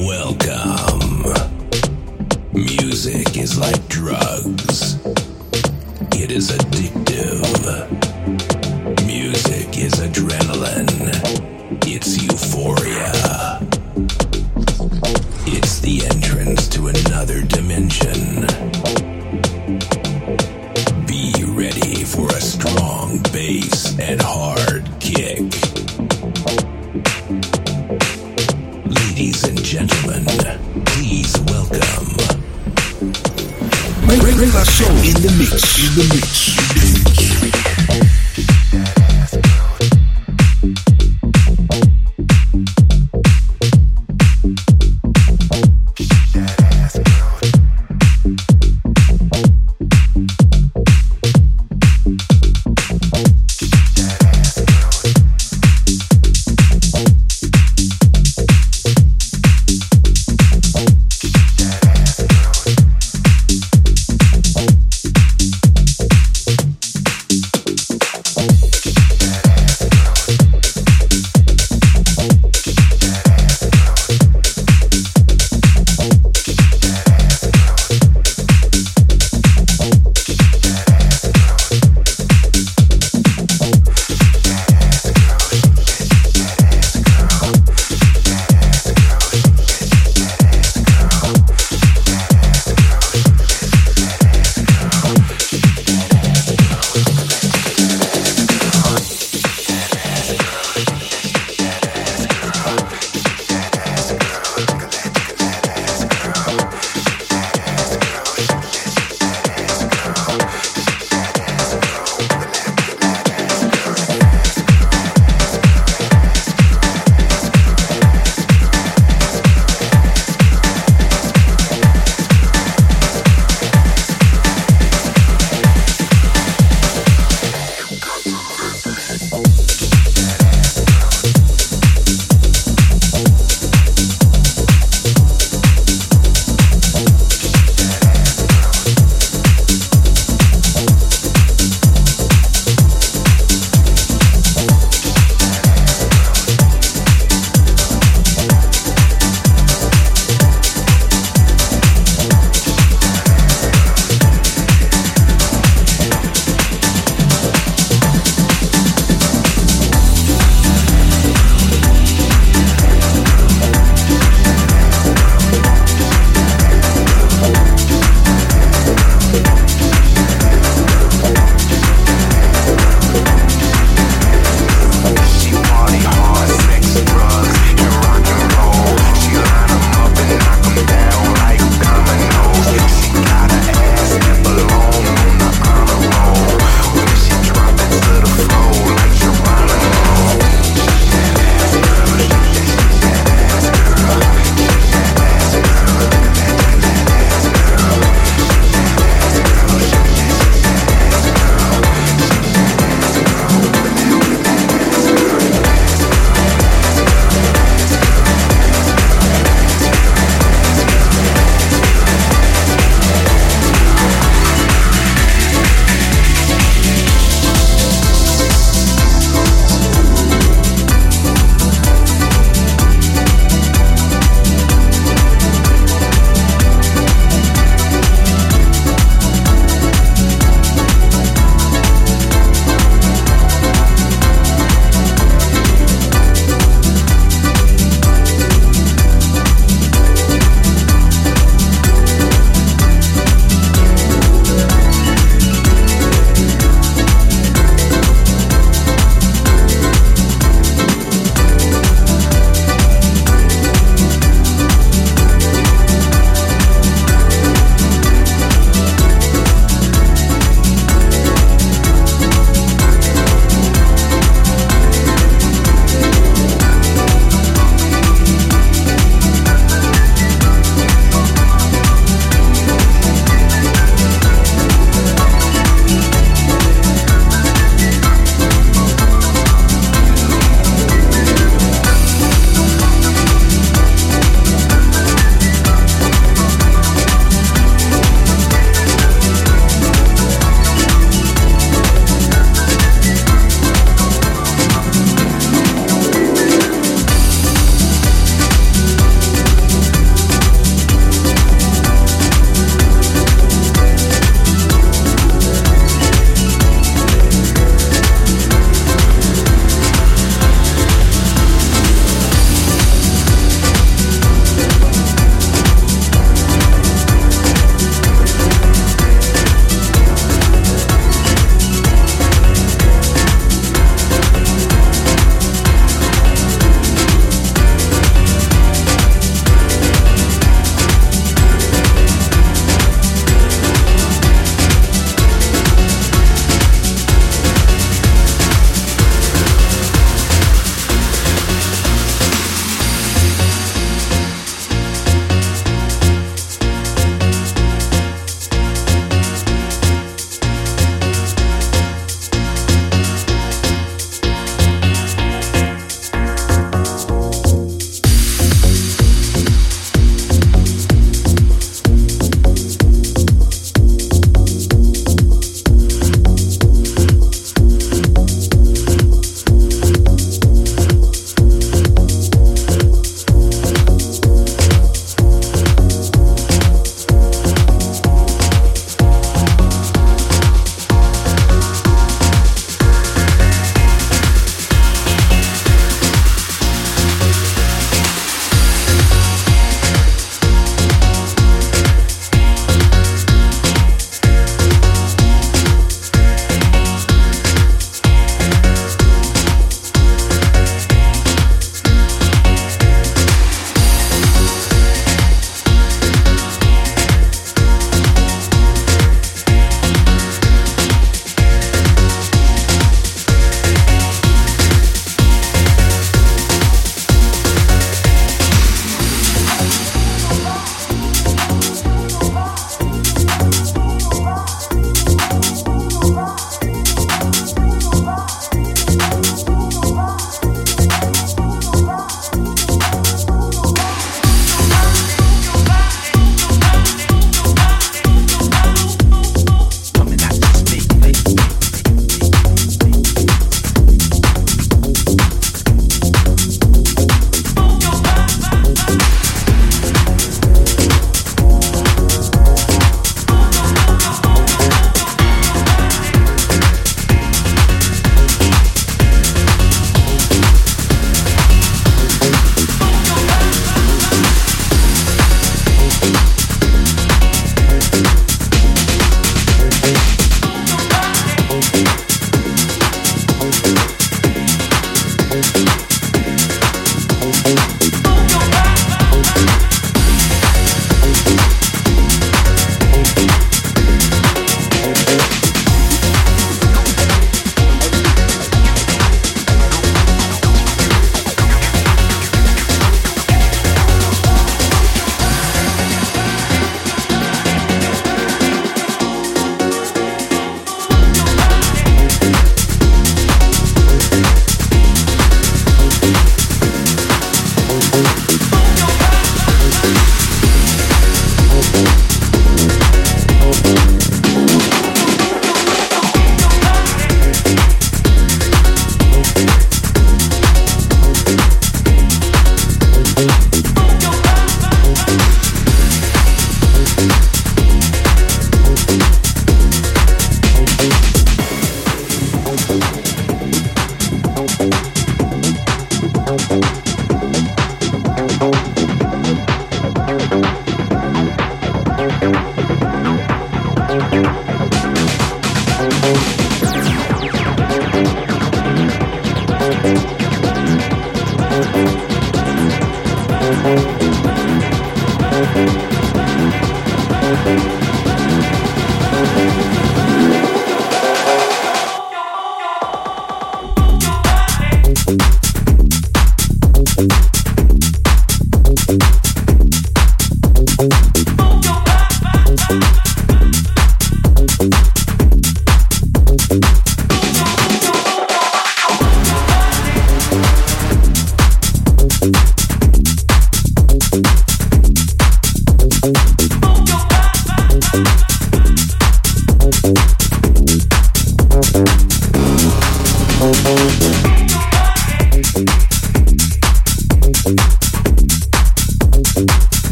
Welcome. Music is like drugs.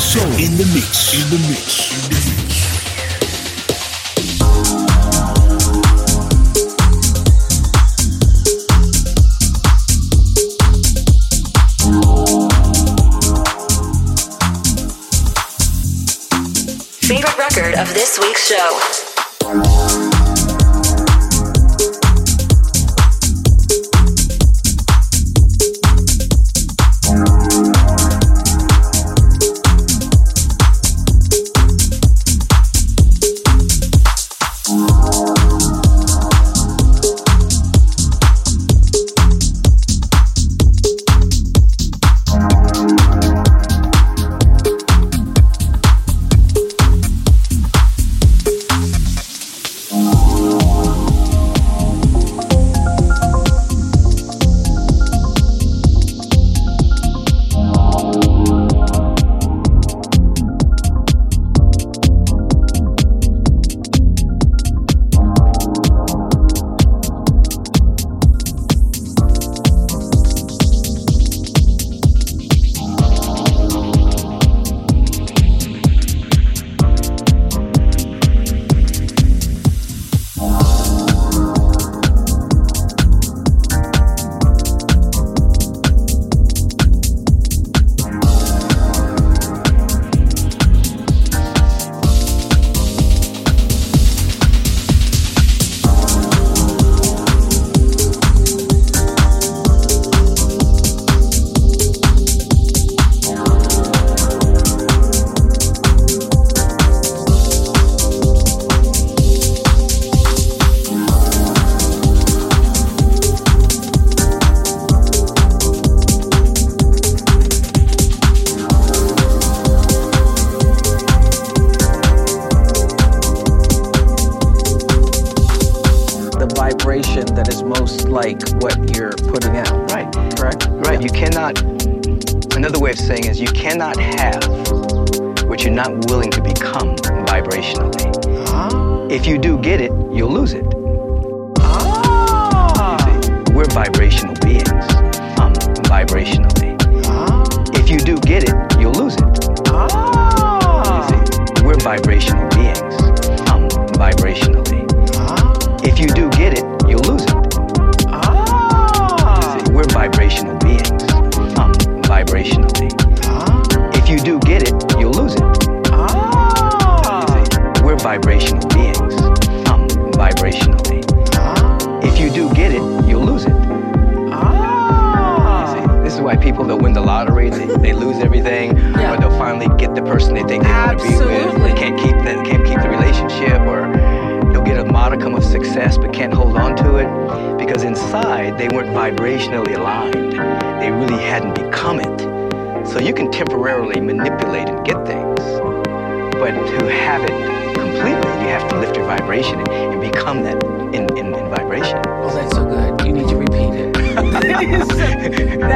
Soul in the mix. In the mix. In the mix. Favorite record of this week's show. Ultimately see that everything is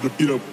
the get up,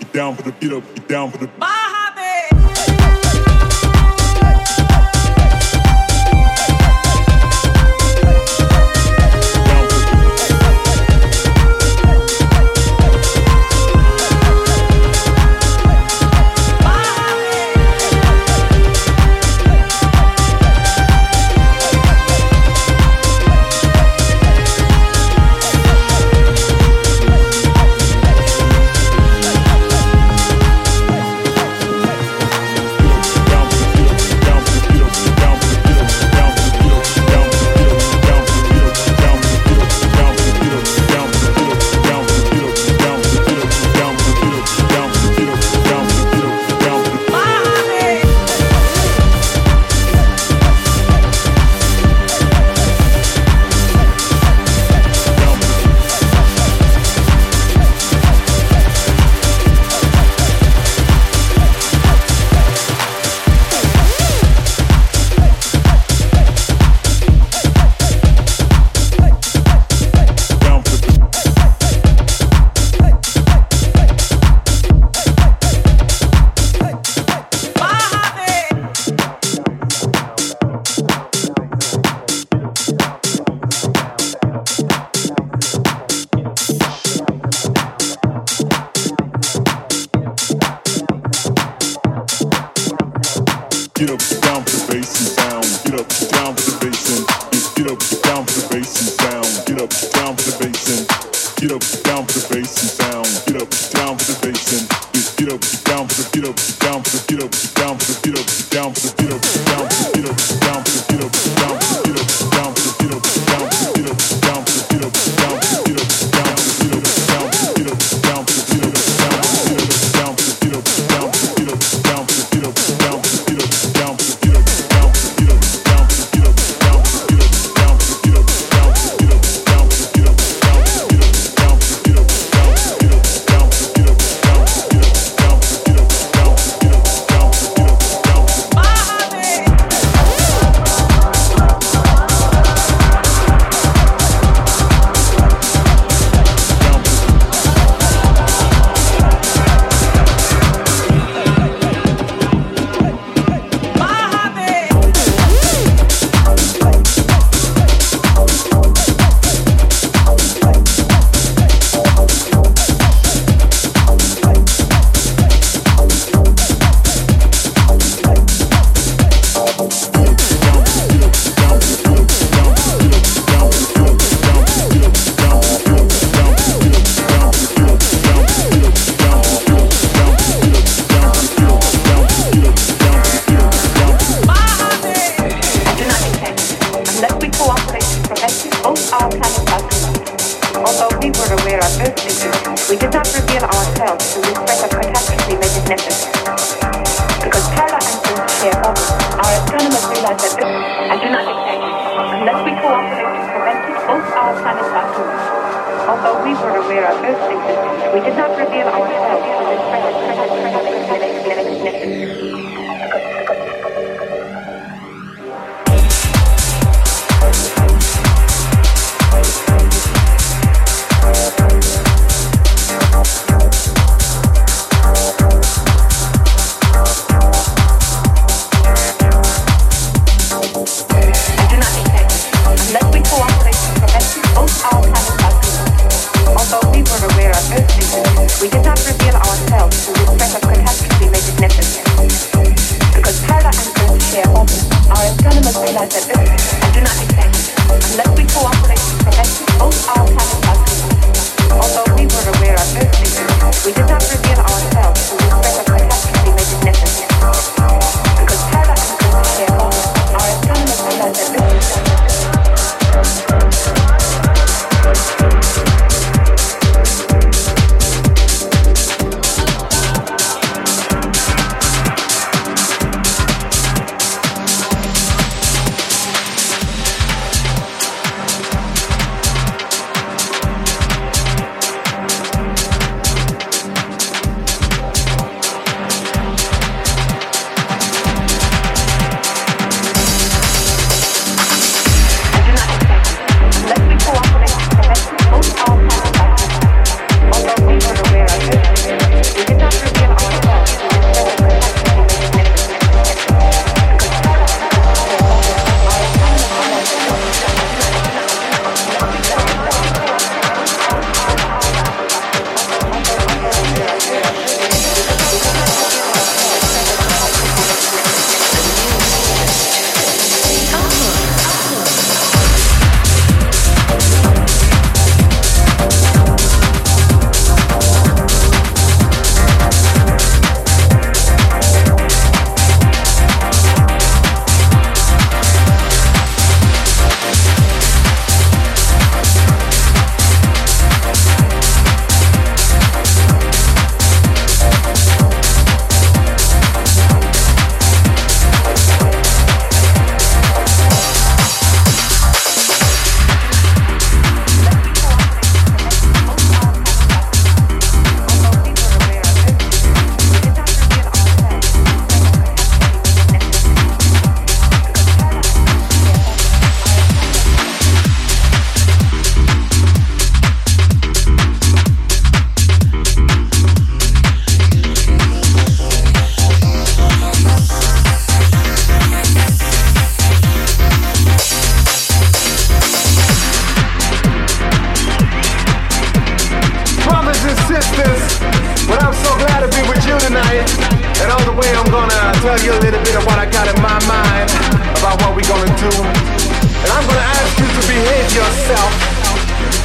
tell you a little bit of what I got in my mind about what we're gonna do. And I'm gonna ask you to behave yourself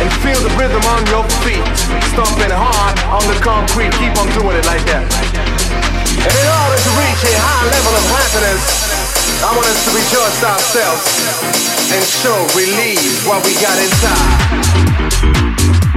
and feel the rhythm on your feet. Stomping hard on the concrete. Keep on doing it like that. And in order to reach a high level of happiness, I want us to rejoice ourselves and show, release what we got inside.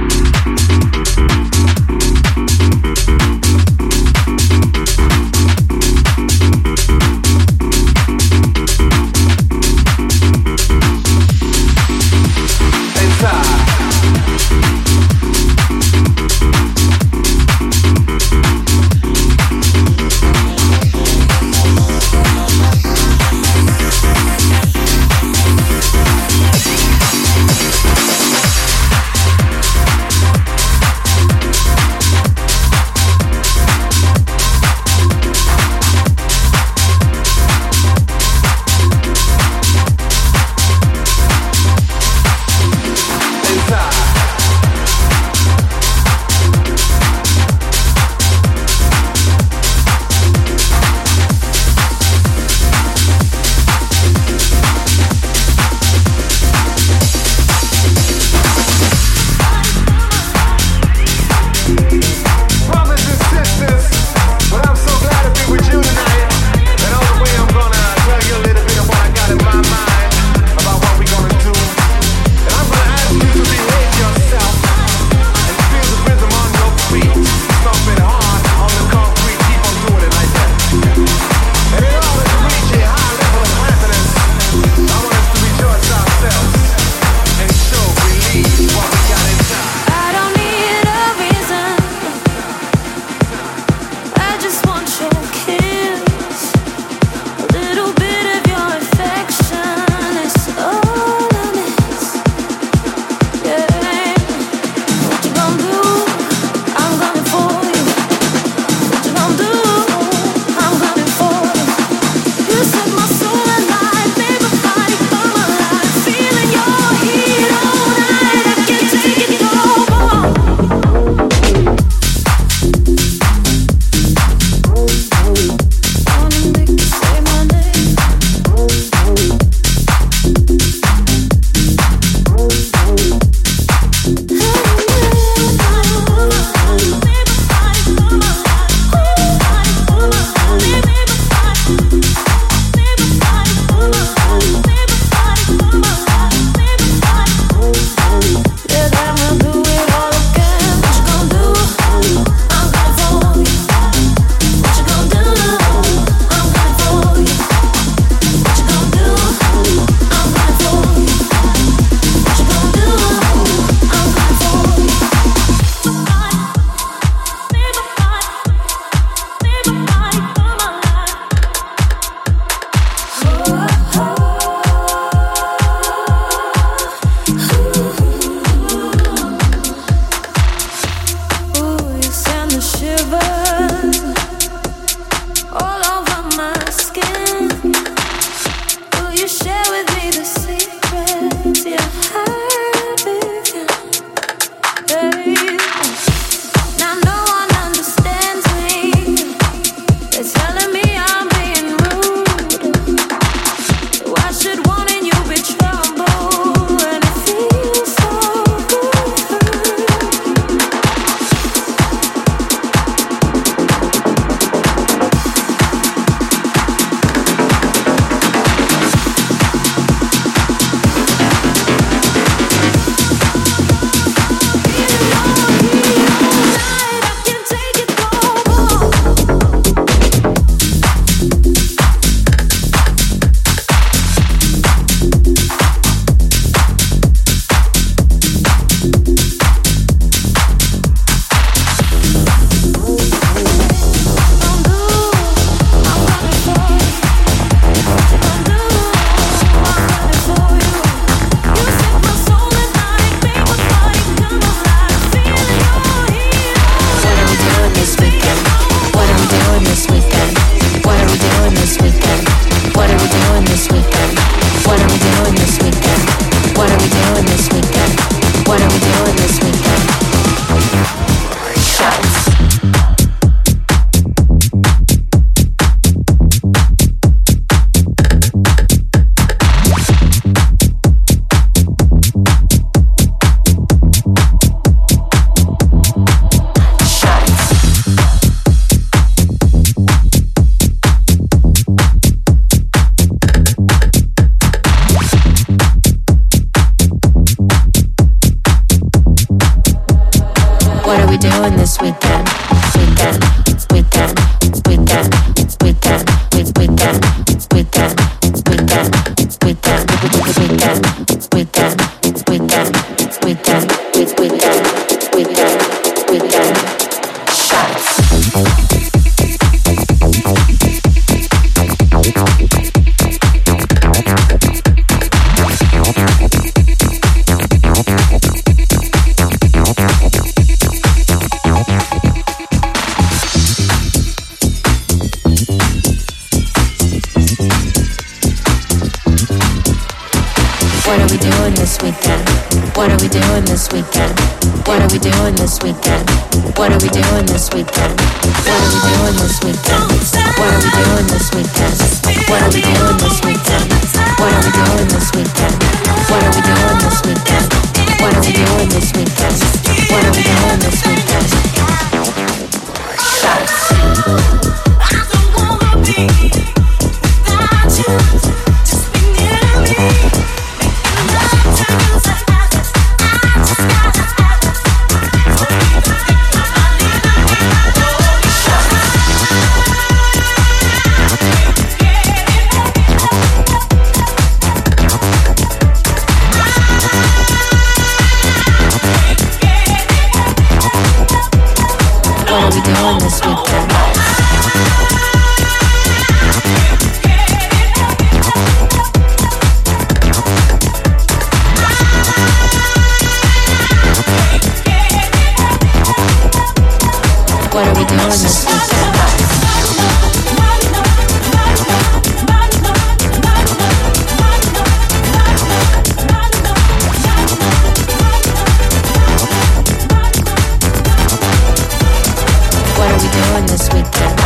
are we doing this weekend?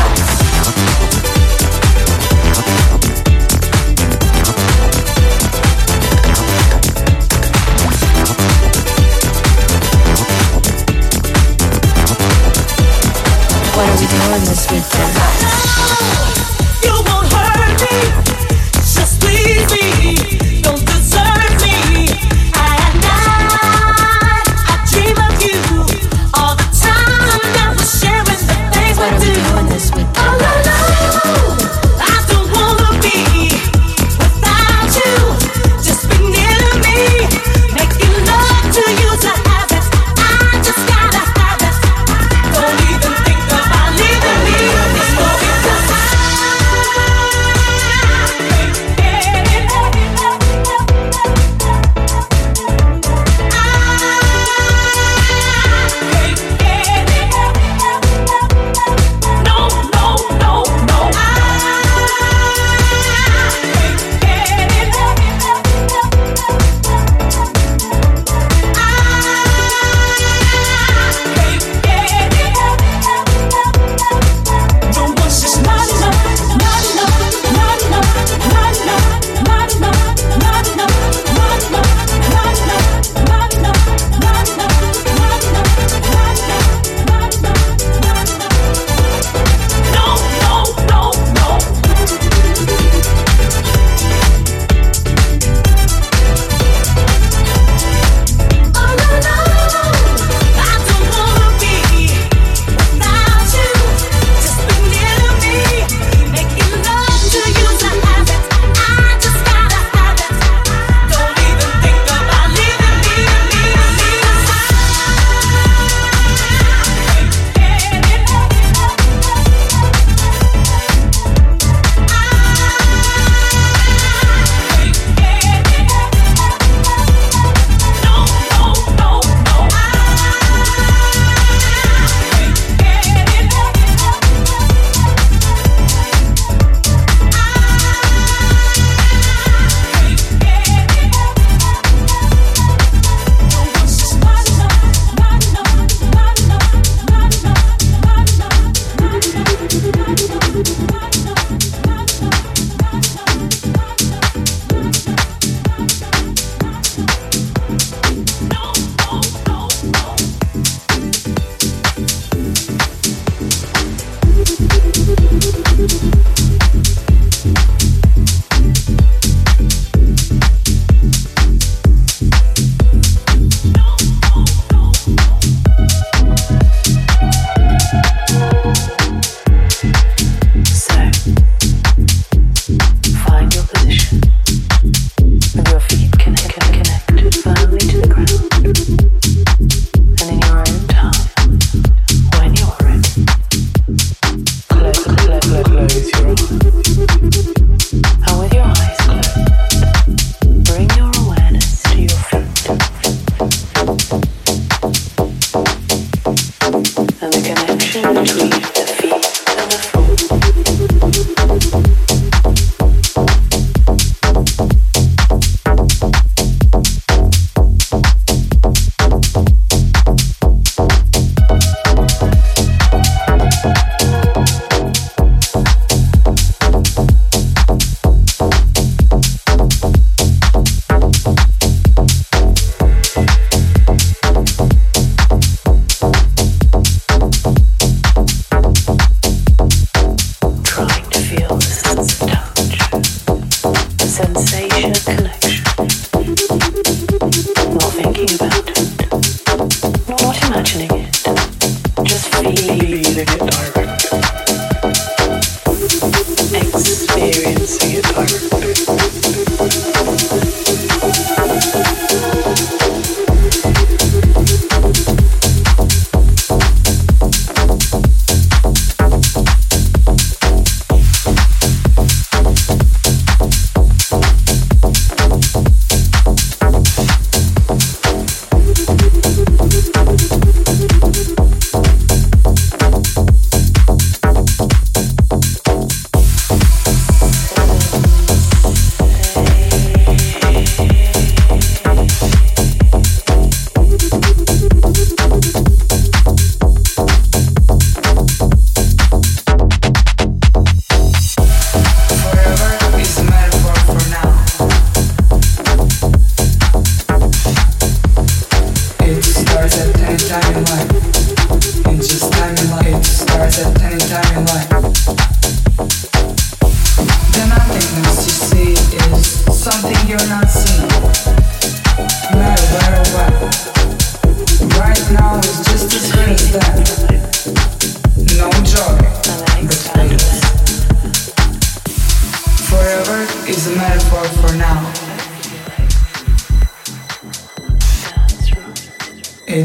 What are we doing this weekend?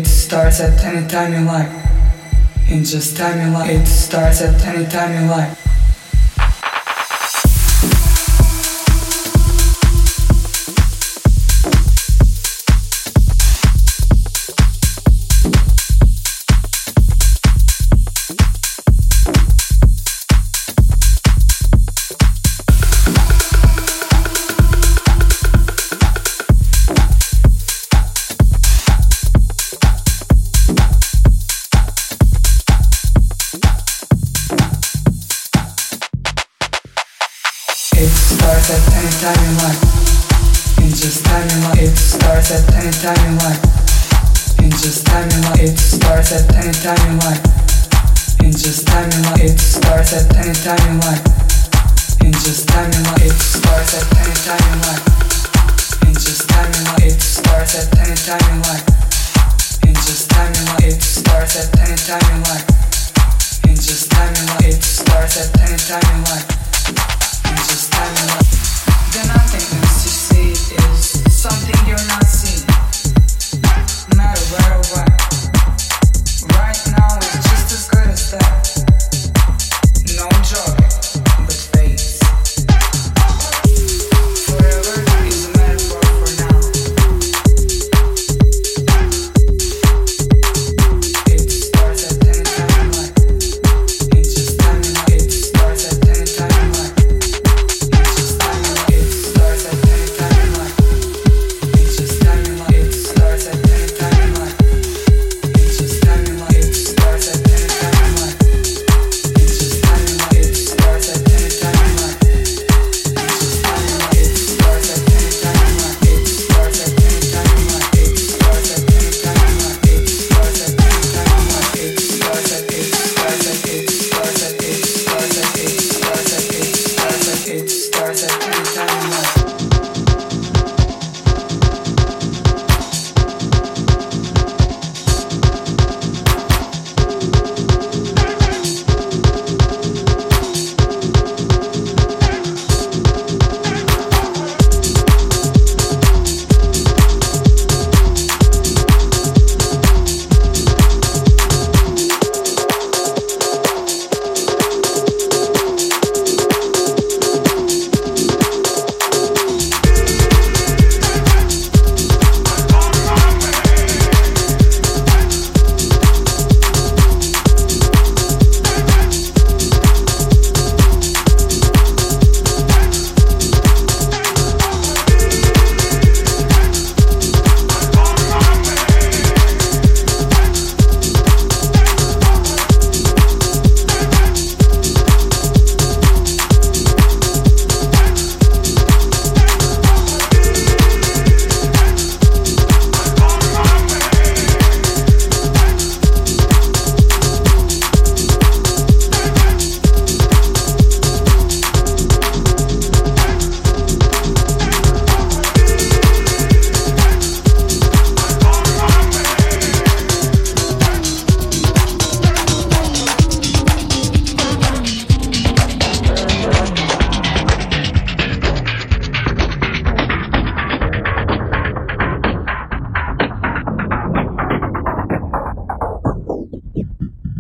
It starts at any time you like. In just time you like. It starts at any time you like.